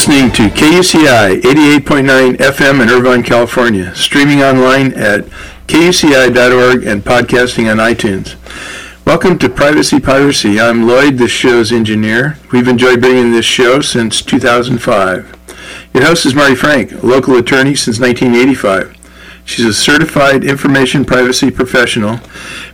listening to KUCI 88.9 FM in Irvine, California, streaming online at kuci.org and podcasting on iTunes. Welcome to Privacy Piracy. I'm Lloyd, this show's engineer. We've enjoyed bringing this show since 2005. Your host is Mari Frank, a local attorney since 1985. She's a certified information privacy professional.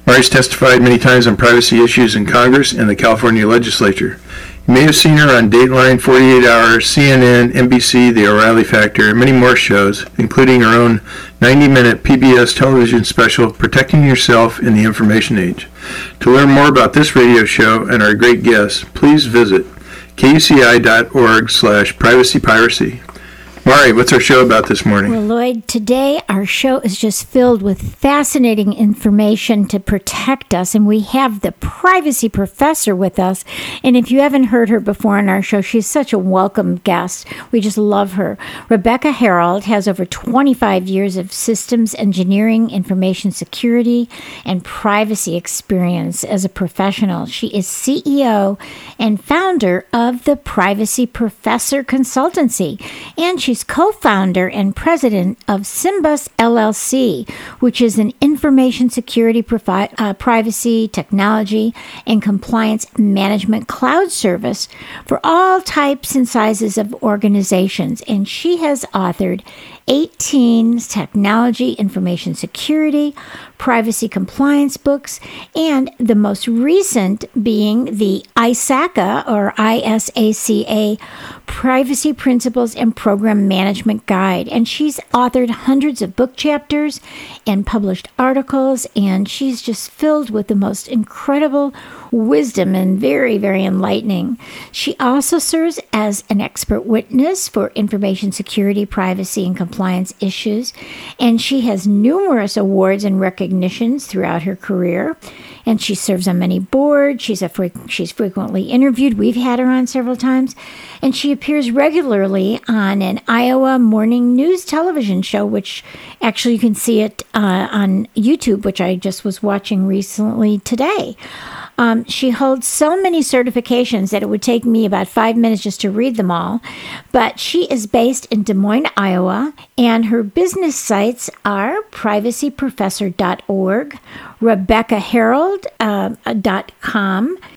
Mari's testified many times on privacy issues in Congress and the California legislature. You may have seen her on Dateline, 48 Hour, CNN, NBC, The O'Reilly Factor, and many more shows, including her own 90-minute PBS television special, Protecting Yourself in the Information Age. To learn more about this radio show and our great guests, please visit kuci.org slash privacypiracy. Mari, what's our show about this morning? Well, Lloyd, today our show is just filled with fascinating information to protect us, and we have the privacy professor with us. And if you haven't heard her before on our show, she's such a welcome guest. We just love her. Rebecca Herold has over 25 years of systems engineering, information security, and privacy experience as a professional. She is CEO and founder of the Privacy Professor Consultancy, and she's co founder and president of Simbus LLC, which is an information security, provi- uh, privacy, technology, and compliance management cloud service for all types and sizes of organizations. And she has authored 18 technology, information security, privacy compliance books, and the most recent being the ISACA or ISACA Privacy Principles and Program Management Guide. And she's authored hundreds of book chapters and published articles, and she's just filled with the most incredible wisdom and very, very enlightening. She also serves as an expert witness for information security, privacy, and compliance issues, and she has numerous awards and recognitions throughout her career. And she serves on many boards. She's a fre- she's frequently interviewed. We've had her on several times, and she appears regularly on an Iowa morning news television show, which actually you can see it uh, on YouTube, which I just was watching recently today. Um, she holds so many certifications that it would take me about five minutes just to read them all. But she is based in Des Moines, Iowa, and her business sites are privacyprofessor.org, RebeccaHerold.com, uh,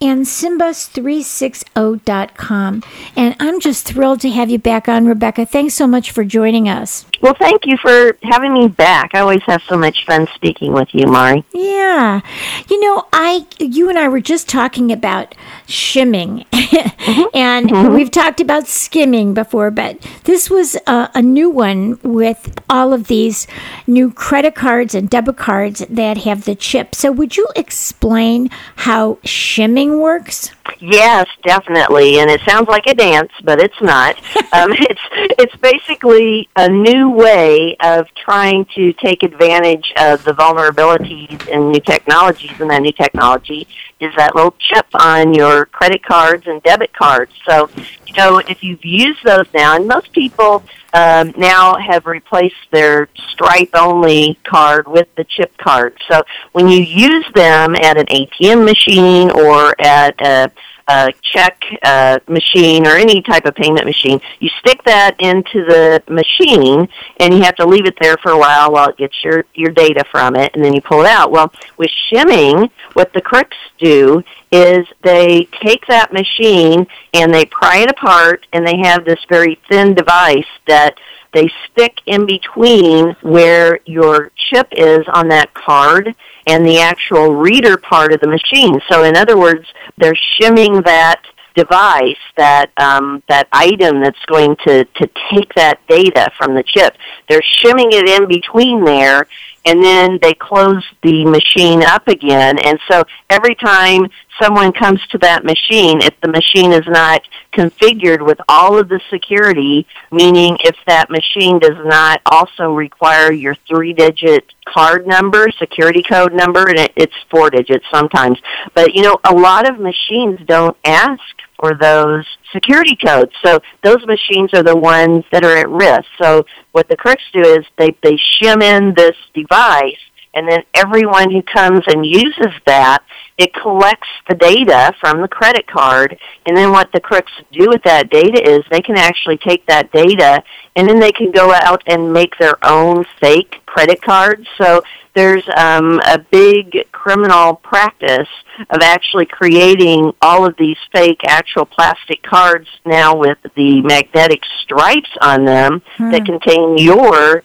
and Simbus360.com. And I'm just thrilled to have you back on, Rebecca. Thanks so much for joining us. Well, thank you for having me back. I always have so much fun speaking with you, Mari. Yeah. You know, I you and I were just talking about shimming. mm-hmm. and mm-hmm. we've talked about skimming before, but this was a, a new one with all of these new credit cards and debit cards that have the chip. So, would you explain how shimming works? Yes, definitely, and it sounds like a dance, but it's not. um, it's it's basically a new way of trying to take advantage of the vulnerabilities in new technologies, and that new technology is that little chip on your credit cards and debit cards. So, you know, if you've used those now, and most people um, now have replaced their Stripe only card with the chip card. So when you use them at an ATM machine or at a a check uh, machine or any type of payment machine, you stick that into the machine and you have to leave it there for a while while it gets your, your data from it and then you pull it out. Well, with shimming, what the crooks do is they take that machine and they pry it apart and they have this very thin device that they stick in between where your chip is on that card and the actual reader part of the machine. So in other words, they're shimming that device, that um, that item that's going to, to take that data from the chip. They're shimming it in between there, and then they close the machine up again. And so every time someone comes to that machine, if the machine is not configured with all of the security, meaning if that machine does not also require your three digit card number, security code number, and it, it's four digits sometimes. But you know, a lot of machines don't ask for those security codes. So those machines are the ones that are at risk. So what the crooks do is they, they shim in this device and then everyone who comes and uses that, it collects the data from the credit card, and then what the crooks do with that data is they can actually take that data and then they can go out and make their own fake credit cards. So there's um, a big criminal practice of actually creating all of these fake actual plastic cards now with the magnetic stripes on them hmm. that contain your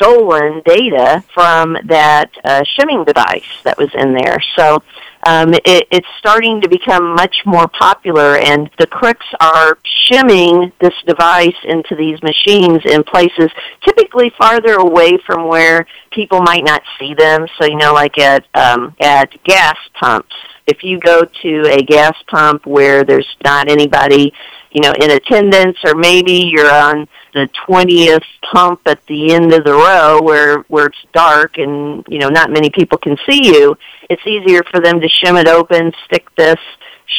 stolen data from that uh, shimming device that was in there. So um, it, it's starting to become much more popular, and the crooks are shimming this device into these machines in places typically farther away from where people might not see them. So you know, like at um, at gas pumps, if you go to a gas pump where there's not anybody you know, in attendance, or maybe you're on the 20th pump at the end of the row where, where it's dark and, you know, not many people can see you, it's easier for them to shim it open, stick this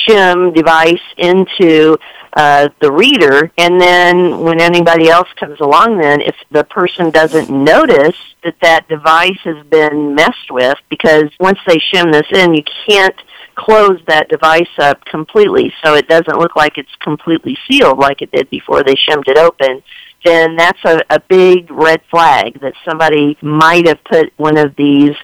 shim device into uh, the reader, and then when anybody else comes along, then if the person doesn't notice that that device has been messed with, because once they shim this in, you can't close that device up completely so it doesn't look like it's completely sealed like it did before they shimmed it open, then that's a, a big red flag that somebody might have put one of these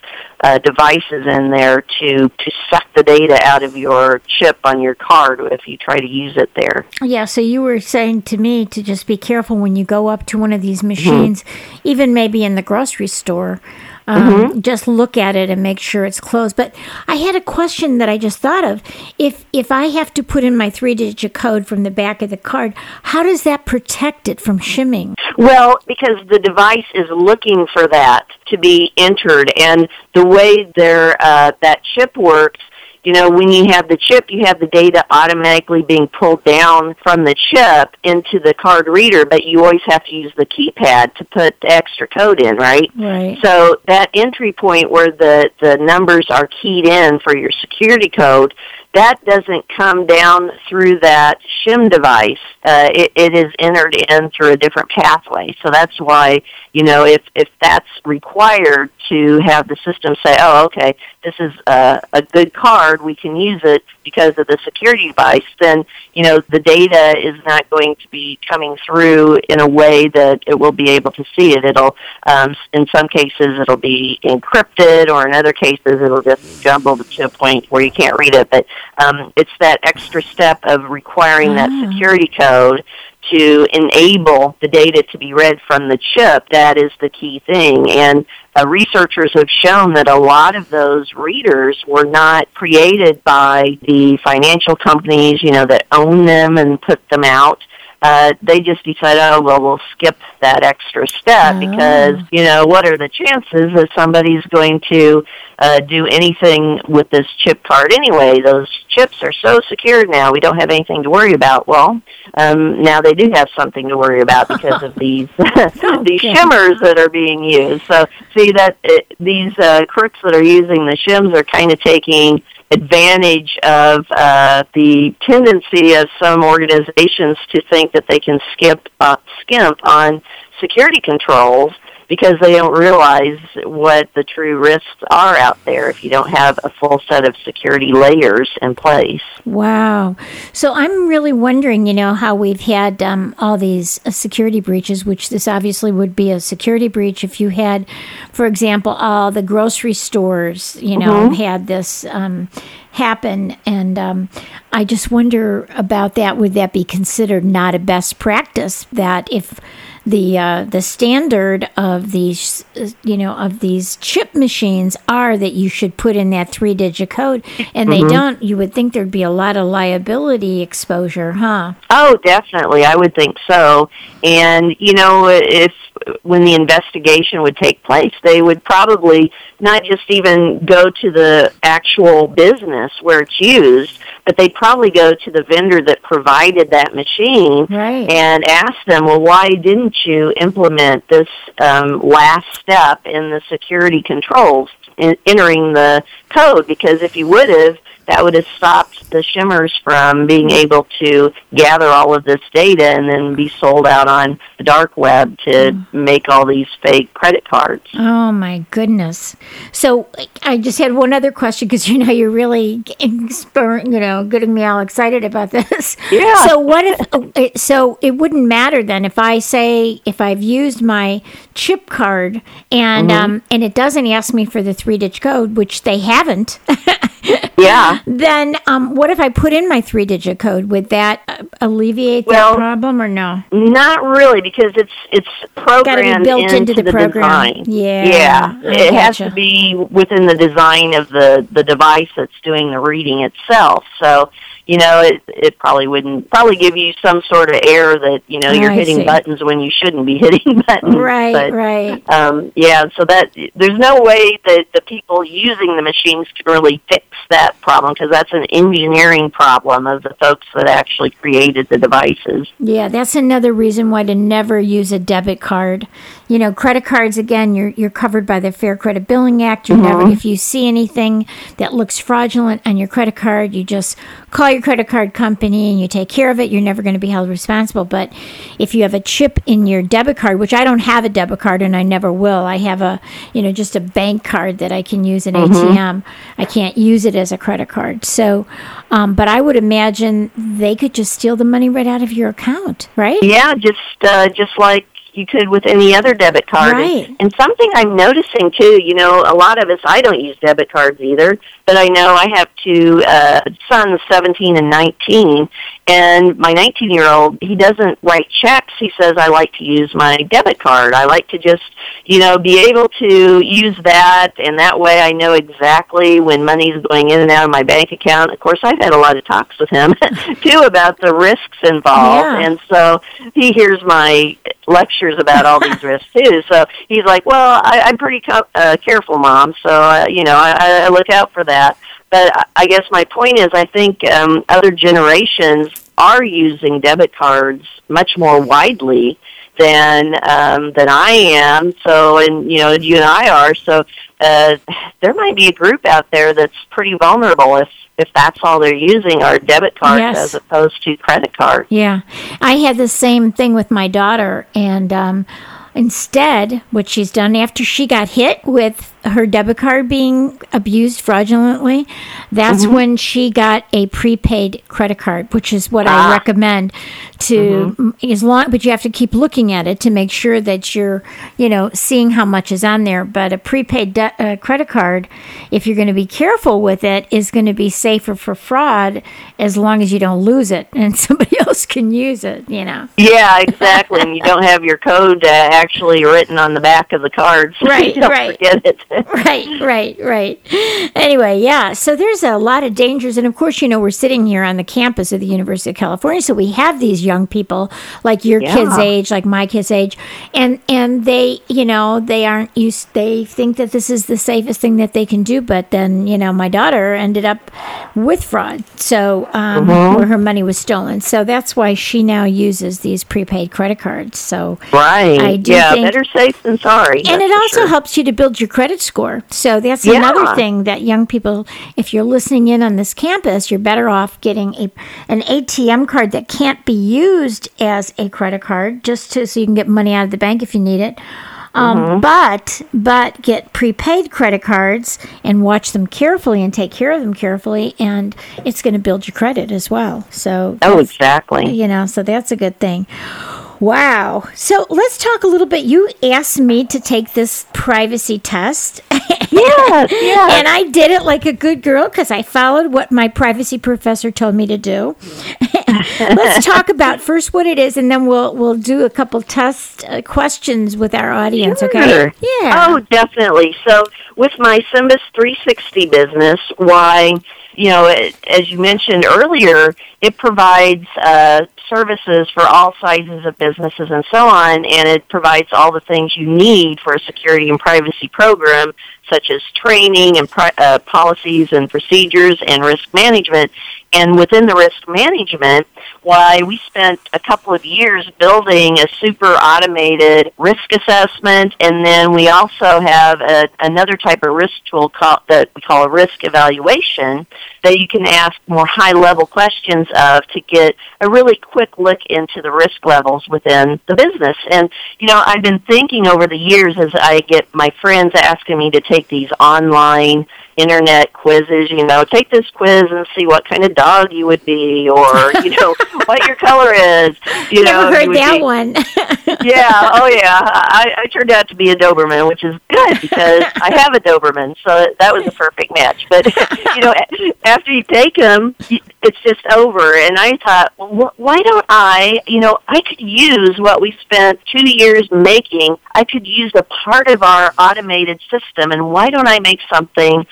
uh, devices in there to to suck the data out of your chip on your card if you try to use it there. Yeah, so you were saying to me to just be careful when you go up to one of these mm-hmm. machines, mm-hmm. even maybe in the grocery store. Um, mm-hmm. Just look at it and make sure it's closed. But I had a question that I just thought of. If if I have to put in my three digit code from the back of the card, how does that protect it from shimming? Well, because the device is looking for that to be entered, and the way their uh, that chip works you know, when you have the chip, you have the data automatically being pulled down from the chip into the card reader, but you always have to use the keypad to put the extra code in, right? Right. So that entry point where the, the numbers are keyed in for your security code, that doesn't come down through that shim device. Uh, it, it is entered in through a different pathway. So that's why, you know, if, if that's required to have the system say, oh, okay, this is a, a good card, we can use it because of the security device, then, you know, the data is not going to be coming through in a way that it will be able to see it. It'll, um, in some cases, it'll be encrypted, or in other cases, it'll just jumble to a point where you can't read it. But um, it's that extra step of requiring that ah. security code to enable the data to be read from the chip, that is the key thing. And uh, researchers have shown that a lot of those readers were not created by the financial companies, you know, that own them and put them out uh, they just decide, oh, well, we'll skip that extra step oh. because, you know, what are the chances that somebody's going to uh, do anything with this chip card anyway? Those chips are so secure now, we don't have anything to worry about. Well, um, now they do have something to worry about because of these these shimmers that are being used. So, see that it, these uh, crooks that are using the shims are kind of taking advantage of uh, the tendency of some organizations to think that they can skip uh, skimp on security controls because they don't realize what the true risks are out there if you don't have a full set of security layers in place. Wow. So I'm really wondering, you know, how we've had um, all these uh, security breaches, which this obviously would be a security breach if you had, for example, all the grocery stores, you know, mm-hmm. had this. Um, happen. And um, I just wonder about that. Would that be considered not a best practice? That if the uh, the standard of these you know of these chip machines are that you should put in that three digit code and mm-hmm. they don't. You would think there'd be a lot of liability exposure huh? Oh definitely. I would think so. And you know if when the investigation would take place they would probably not just even go to the actual business where it's used but they'd probably go to the vendor that provided that machine right. and ask them, well, why didn't you implement this um, last step in the security controls in entering the code? Because if you would have, that would have stopped the shimmers from being able to gather all of this data and then be sold out on the dark web to mm. make all these fake credit cards. Oh my goodness! So I just had one other question because you know you're really you know getting me all excited about this. Yeah. So what if? Oh, so it wouldn't matter then if I say if I've used my chip card and mm-hmm. um, and it doesn't ask me for the three digit code, which they haven't. yeah. Then um, what if I put in my three digit code? Would that uh, alleviate well, that problem or no? Not really because it's it's programmed built into, into the, the, program. design. Yeah. Yeah. it has to be within the design of the the device that's doing the reading itself. So you know, it it probably wouldn't probably give you some sort of error that you know you're I hitting see. buttons when you shouldn't be hitting buttons. Right, but, right. Um, yeah, so that there's no way that the people using the machines can really fix that problem because that's an engineering problem of the folks that actually created the devices. Yeah, that's another reason why to never use a debit card. You know, credit cards again, you're you're covered by the Fair Credit Billing Act. You mm-hmm. never if you see anything that looks fraudulent on your credit card, you just call your credit card company and you take care of it. You're never going to be held responsible. But if you have a chip in your debit card, which I don't have a debit card and I never will, I have a you know just a bank card that I can use an mm-hmm. ATM. I can't use it as a credit card. So, um, but I would imagine they could just steal the money right out of your account, right? Yeah, just uh, just like you could with any other debit card. Right. And, and something I'm noticing too, you know, a lot of us, I don't use debit cards either, but I know I have two uh, sons, 17 and 19, and my 19 year old, he doesn't write checks. He says, I like to use my debit card. I like to just, you know, be able to use that, and that way I know exactly when money's going in and out of my bank account. Of course, I've had a lot of talks with him, too, about the risks involved. Yeah. And so he hears my lectures about all these risks, too. So he's like, well, I, I'm pretty co- uh, careful, Mom, so, uh, you know, I, I look out for that. But I guess my point is, I think um, other generations are using debit cards much more widely than um, than I am. So, and you know, you and I are. So, uh, there might be a group out there that's pretty vulnerable if if that's all they're using are debit cards yes. as opposed to credit cards. Yeah, I had the same thing with my daughter, and um, instead, what she's done after she got hit with her debit card being abused fraudulently, that's mm-hmm. when she got a prepaid credit card, which is what ah. I recommend to mm-hmm. as long but you have to keep looking at it to make sure that you're, you know, seeing how much is on there, but a prepaid de- uh, credit card if you're going to be careful with it is going to be safer for fraud as long as you don't lose it and somebody else can use it, you know. Yeah, exactly. and you don't have your code uh, actually written on the back of the card so right, don't right. forget it. right, right, right. Anyway, yeah. So there's a lot of dangers, and of course, you know, we're sitting here on the campus of the University of California, so we have these young people like your yeah. kids' age, like my kids' age, and and they, you know, they aren't used. They think that this is the safest thing that they can do, but then, you know, my daughter ended up with fraud, so um, mm-hmm. where her money was stolen. So that's why she now uses these prepaid credit cards. So right, I do yeah, think, better safe than sorry. And it also sure. helps you to build your credit score. So that's Yeah. another thing that young people, if you're listening in on this campus, you're better off getting a an ATM card that can't be used as a credit card, just to so you can get money out of the bank if you need it. Um, Mm-hmm. But but get prepaid credit cards and watch them carefully and take care of them carefully, and it's going to build your credit as well. So Oh, exactly. you know, so that's a good thing. Wow. So let's talk a little bit. You asked me to take this privacy test. Yeah. yes. And I did it like a good girl because I followed what my privacy professor told me to do. let's talk about first what it is, and then we'll we'll do a couple test uh, questions with our audience. Okay? Yeah. Oh, definitely. So with my Simbus 360 business, why, you know, it, as you mentioned earlier, it provides uh, services for all sizes of businesses and so on, and it provides all the things you need for a security and privacy program, such as training and pri- uh, policies and procedures and risk management. And within the risk management, why we spent a couple of years building a super automated risk assessment, and then we also have a, another type of risk tool that we call a risk evaluation that you can ask more high level questions of to get a really quick look into the risk levels within the business. And, you know, I've been thinking over the years as I get my friends asking me to take these online internet quizzes, you know, take this quiz and see what kind of dog you would be or, you know, what your color is. You Never know, heard that be, one. yeah, oh yeah. I, I turned out to be a Doberman, which is good because I have a Doberman, so that was a perfect match. But, you know, after you take them, it's just over. And I thought, well, why don't I, you know, I could use what we spent two years making. I could use a part of our automated system, and why don't I make something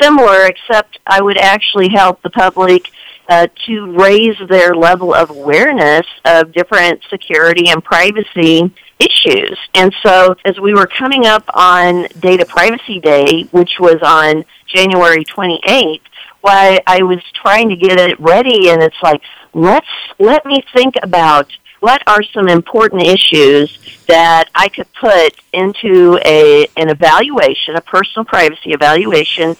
similar, except I would actually help the public uh, to raise their level of awareness of different security and privacy issues. And so as we were coming up on Data Privacy Day, which was on January 28th, why I was trying to get it ready and it's like, let's, let me think about what are some important issues that I could put into a, an evaluation, a personal privacy evaluation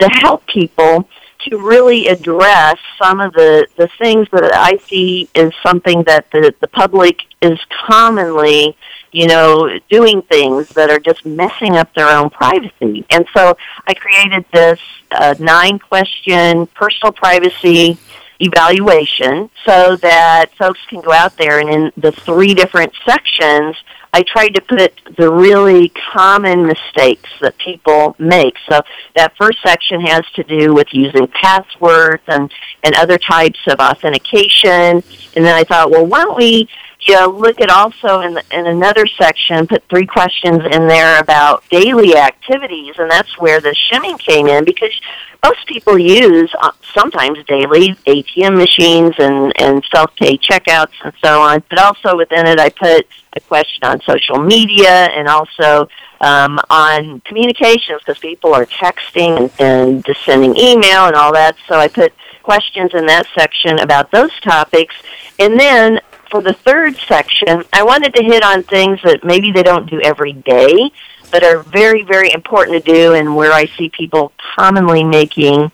to help people to really address some of the, the things that I see is something that the, the public is commonly, you know, doing things that are just messing up their own privacy. And so I created this uh, nine question personal privacy evaluation so that folks can go out there and in the three different sections I tried to put the really common mistakes that people make. So that first section has to do with using passwords and, and other types of authentication. And then I thought, well, why don't we you look at also in, the, in another section, put three questions in there about daily activities, and that's where the shimming came in because most people use uh, sometimes daily ATM machines and, and self-pay checkouts and so on. But also within it, I put a question on social media and also um, on communications because people are texting and, and just sending email and all that. So I put questions in that section about those topics. And then for the third section, I wanted to hit on things that maybe they don't do every day, but are very, very important to do and where I see people commonly making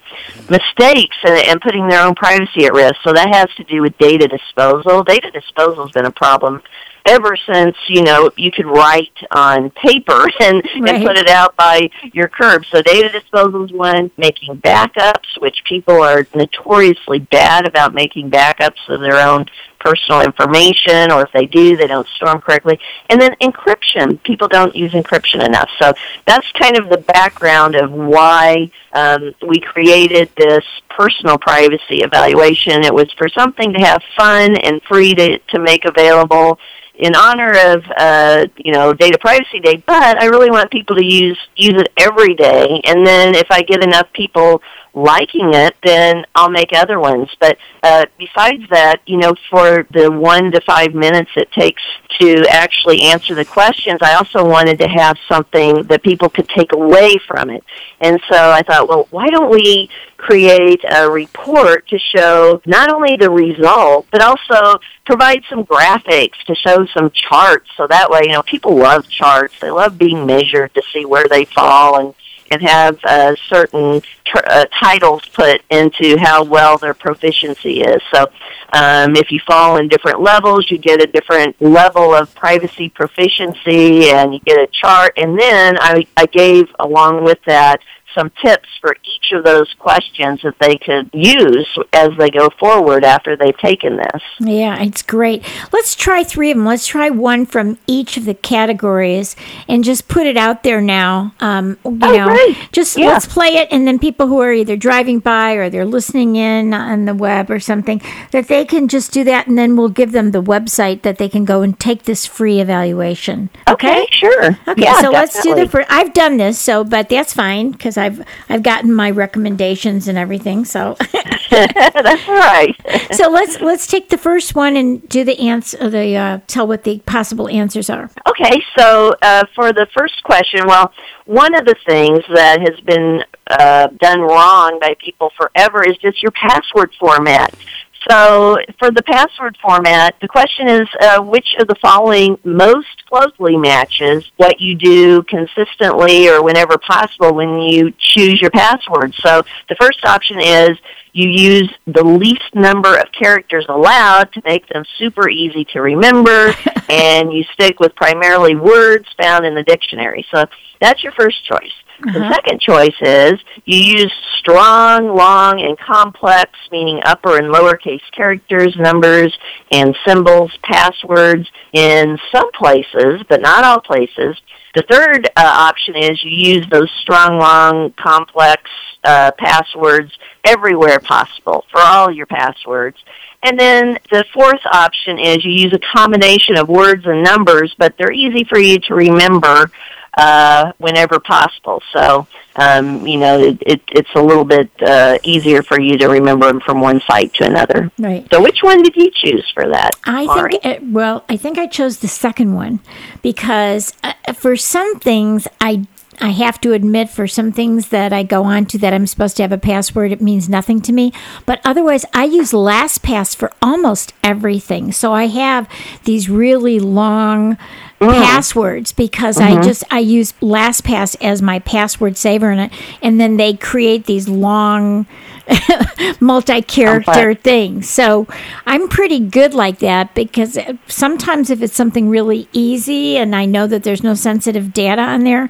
mistakes and, and putting their own privacy at risk. So that has to do with data disposal. Data disposal has been a problem ever since you know you could write on paper and, right. and put it out by your curb. So data disposal is one. Making backups, which people are notoriously bad about making backups of their own personal information, or if they do, they don't store them correctly. And then encryption. People don't use encryption enough. So that's kind of the background of why um, we created this personal privacy evaluation. It was for something to have fun and free to, to make available in honor of uh, you know Data Privacy Day, but I really want people to use use it every day. And then if I get enough people liking it, then I'll make other ones. But uh, besides that, you know, for the one to five minutes it takes to actually answer the questions, I also wanted to have something that people could take away from it. And so I thought, well, why don't we create a report to show not only the result, but also provide some graphics to show some charts so that way, you know, people love charts. They love being measured to see where they fall and and have uh, certain tr- uh, titles put into how well their proficiency is. So um, if you fall in different levels, you get a different level of privacy proficiency and you get a chart. And then I, I gave along with that some tips for each of those questions that they could use as they go forward after they've taken this. Yeah, it's great. Let's try three of them. Let's try one from each of the categories and just put it out there now. Um, you oh, know, just yeah. let's play it, and then people who are either driving by or they're listening in on the web or something that they can just do that, and then we'll give them the website that they can go and take this free evaluation. Okay, okay sure. Okay, yeah, so definitely. let's do the first. I've done this, so but that's fine because I've I've gotten my recommendations and everything. So That's right. so let's let's take the first one and do the answer. The uh, tell what the possible answers are. Okay, so uh, for the first question, well, one of the things that has been uh, done wrong by people forever is just your password format. So for the password format, the question is uh, which of the following most closely matches what you do consistently or whenever possible when you choose your password. So the first option is you use the least number of characters allowed to make them super easy to remember, and you stick with primarily words found in the dictionary. So that's your first choice. Uh-huh. The second choice is you use strong, long, and complex, meaning upper and lowercase characters, numbers, and symbols, passwords in some places, but not all places. The third uh, option is you use those strong, long, complex uh, passwords everywhere possible for all your passwords. And then the fourth option is you use a combination of words and numbers, but they're easy for you to remember uh, whenever possible. So, um, you know, it, it, it's a little bit uh, easier for you to remember them from one site to another. Right. So, which one did you choose for that? I Mari? think, it, well, I think I chose the second one because uh, for some things I I have to admit, for some things that I go on to that I'm supposed to have a password, it means nothing to me. But otherwise, I use LastPass for almost everything. So I have these really long mm. passwords because mm-hmm. I just I use LastPass as my password saver, and it and then they create these long multi-character things. So I'm pretty good like that because sometimes if it's something really easy and I know that there's no sensitive data on there,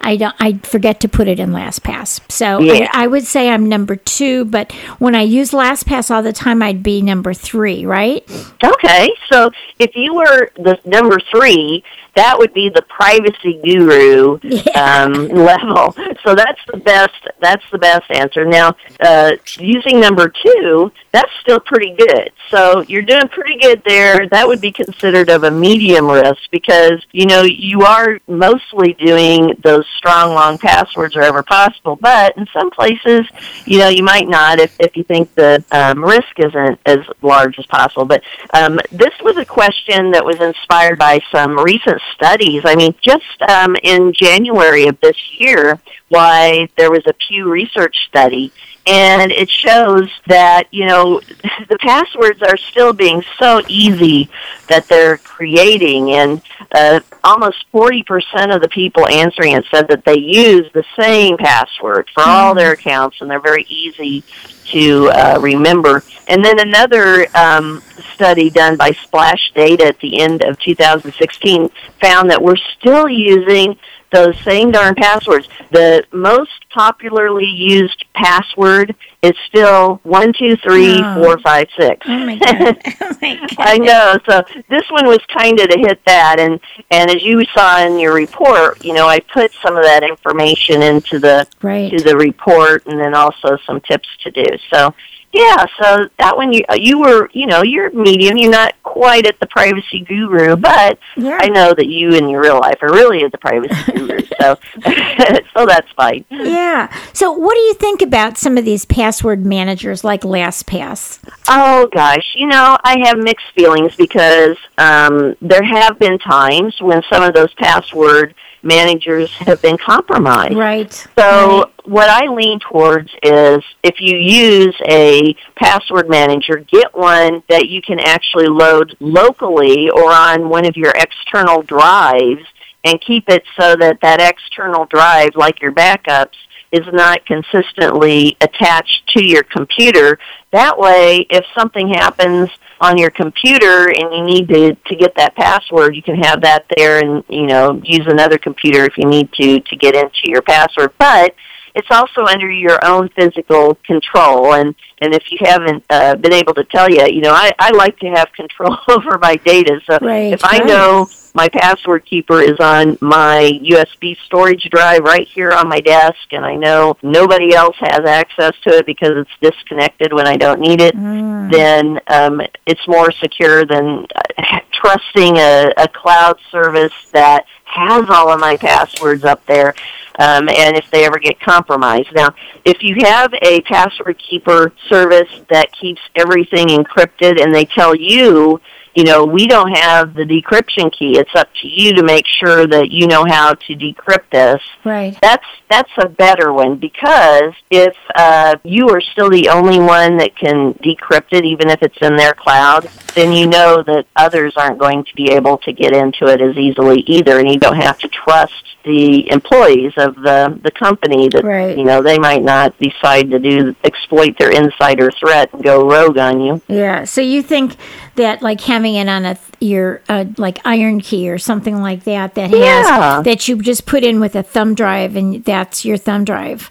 I don't. I forget to put it in LastPass. So yeah. I, I, would say I'm number two, but when I use LastPass all the time, I'd be number three, right? Okay, so if you were the number three, that would be the privacy guru yeah. um, level. So that's the best. That's the best answer. Now, uh, using number two, that's still pretty good. So you're doing pretty good there. That would be considered of a medium risk because you know you are mostly doing those strong long passwords wherever possible. But in some places, you know, you might not if if you think the um, risk isn't as large as possible. But um, this was a question that was inspired by some recent studies. I mean, just um, in January of this year, why there was a Pew Research study and it shows that you know the passwords are still being so easy that they're creating. And uh, almost 40% of the people answering it said that they use the same password for all their accounts and they're very easy to uh, remember. And then another um, study done by SplashData at the end of 2016 found that we're still using those same darn passwords. The most popularly used password is still one two three oh. four five six. Oh my god! Oh my god! I know. So this one was kind of to hit that, and and as you saw in your report, you know, I put some of that information into the right. to the report, and then also some tips to do. So yeah, so that one you you were you know you're medium. You're not quite at the privacy guru, but yeah. I know that you in your real life are really at the privacy guru. so so that's fine. Yeah. So what do you think about some of these password managers like LastPass? Oh gosh, you know I have mixed feelings because um, there have been times when some of those password managers have been compromised. Right. So right. what I lean towards is if you use a password manager, get one that you can actually load locally or on one of your external drives and keep it so that that external drive, like your backups, is not consistently attached to your computer. That way, if something happens on your computer and you need to, to get that password, you can have that there and, you know, use another computer if you need to to get into your password. But it's also under your own physical control and and if you haven't uh, been able to tell yet you know I, I like to have control over my data so right, if i know my password keeper is on my USB storage drive right here on my desk, and I know nobody else has access to it because it's disconnected when I don't need it, mm. then um, it's more secure than uh, trusting a, a cloud service that has all of my passwords up there. Um, and if they ever get compromised. Now, if you have a password keeper service that keeps everything encrypted and they tell you you know, we don't have the decryption key. It's up to you to make sure that you know how to decrypt this. Right. That's that's a better one because if uh, you are still the only one that can decrypt it, even if it's in their cloud, then you know that others aren't going to be able to get into it as easily either, and you don't have to trust the employees of the the company that right. you know they might not decide to do exploit their insider threat and go rogue on you. Yeah. So you think that like having it on a your uh, like IronKey or something like that that has Yeah. that you just put in with a thumb drive and that's your thumb drive.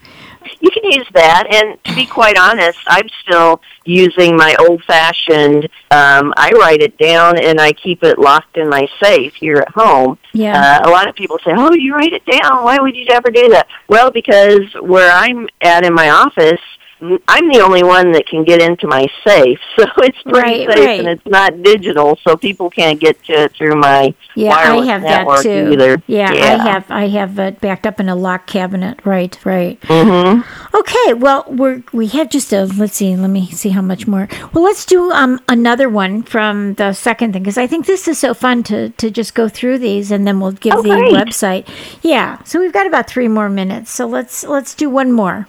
You can use that, and to be quite honest, I'm still using my old-fashioned. Um, I write it down and I keep it locked in my safe here at home. Yeah. Uh, a lot of people say, "Oh, you write it down. Why would you ever do that?" Well, because where I'm at in my office, I'm the only one that can get into my safe, so it's pretty Right, safe right. and it's not digital, so people can't get to it through my Yeah, I have that too. either. Yeah, Yeah. I have I have it backed up in a lock cabinet. Right, right. hmm Okay, well we're we have just a let's see, let me see how much more. Well, let's do um another one from the second thing because I think this is so fun to to just go through these and then we'll give Oh, the great. website. Yeah, so we've got about three more minutes. So let's let's do one more.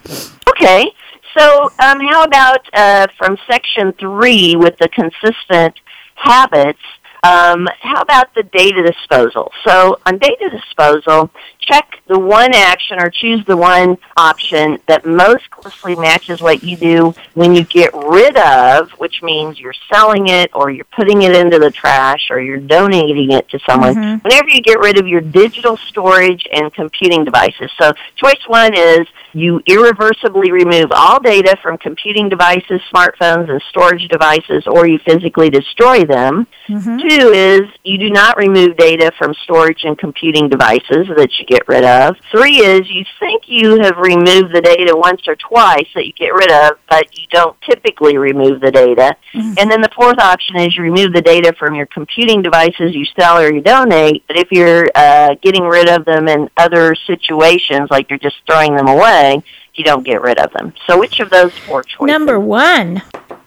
Okay. So, um, how about uh, from section three with the consistent habits? Um, how about the data disposal? So, on data disposal, check the one action or choose the one option that most closely matches what you do when you get rid of, which means you're selling it or you're putting it into the trash or you're donating it to someone. Mhm. Whenever you get rid of your digital storage and computing devices. So, choice one is you irreversibly remove all data from computing devices, smartphones, and storage devices, or you physically destroy them. Mhm. Two is you do not remove data from storage and computing devices that you get rid of. Three is you think you have removed the data once or twice that you get rid of, but you don't typically remove the data. And then the fourth option is you remove the data from your computing devices you sell or you donate, but if you're uh, getting rid of them in other situations, like you're just throwing them away, you don't get rid of them. So which of those four choices? Number one.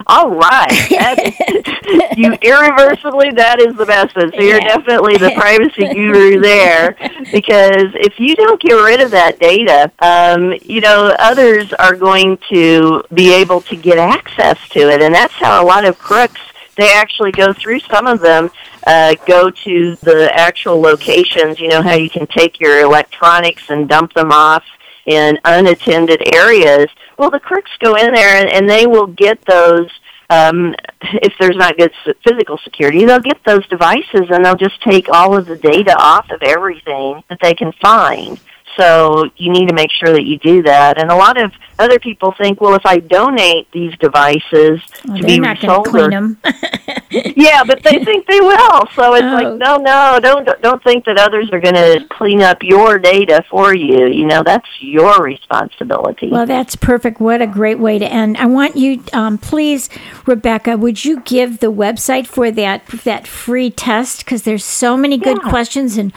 All right. You irreversibly, that is the best one. So you're Yeah. definitely the privacy guru there because if you don't get rid of that data, um, you know, others are going to be able to get access to it. And that's how a lot of crooks, they actually go through some of them uh, go to the actual locations. You know how you can take your electronics and dump them off in unattended areas. Well, the crooks go in there and, and they will get those. Um, if there's not good physical security, they'll get those devices and they'll just take all of the data off of everything that they can find. So you need to make sure that you do that. And a lot of other people think, well, if I donate these devices Well, to be resold clean them. yeah, but they think they will. So it's Oh. like, no, no, don't don't think that others are going to clean up your data for you. You know, that's your responsibility. Well, that's perfect. What a great way to end. I want you, um, please, Rebecca, would you give the website for that that free test? Because there's so many good Yeah. questions, and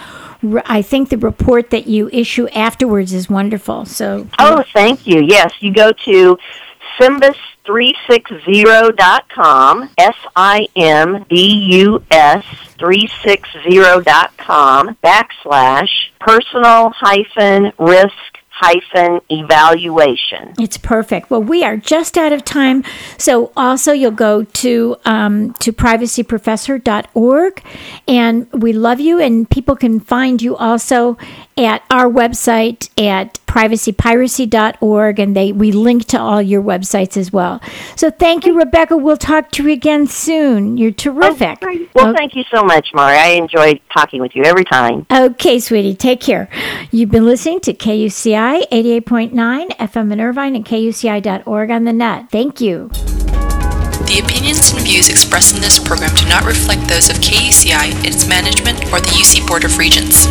I think the report that you issue afterwards is wonderful. So, oh, thank you. Yes, you go to Simbus360.com, S-I-M-B-U-S 360.com backslash personal hyphen risk hyphen evaluation. It's perfect. Well, we are just out of time. So also you'll go to um, to privacyprofessor.org and we love you and people can find you also at our website at privacypiracy.org and they we link to all your websites as well. So thank you Rebecca. We'll talk to you again soon. You're oh, terrific. Well, O- thank you so much, Mari. I enjoy talking with you every time. Okay, sweetie, take care. You've been listening to KUCI 88.9 FM in Irvine and KUCI.org on the net. Thank you. The opinions and views expressed in this program do not reflect those of KUCI, its management, or the UC Board of Regents.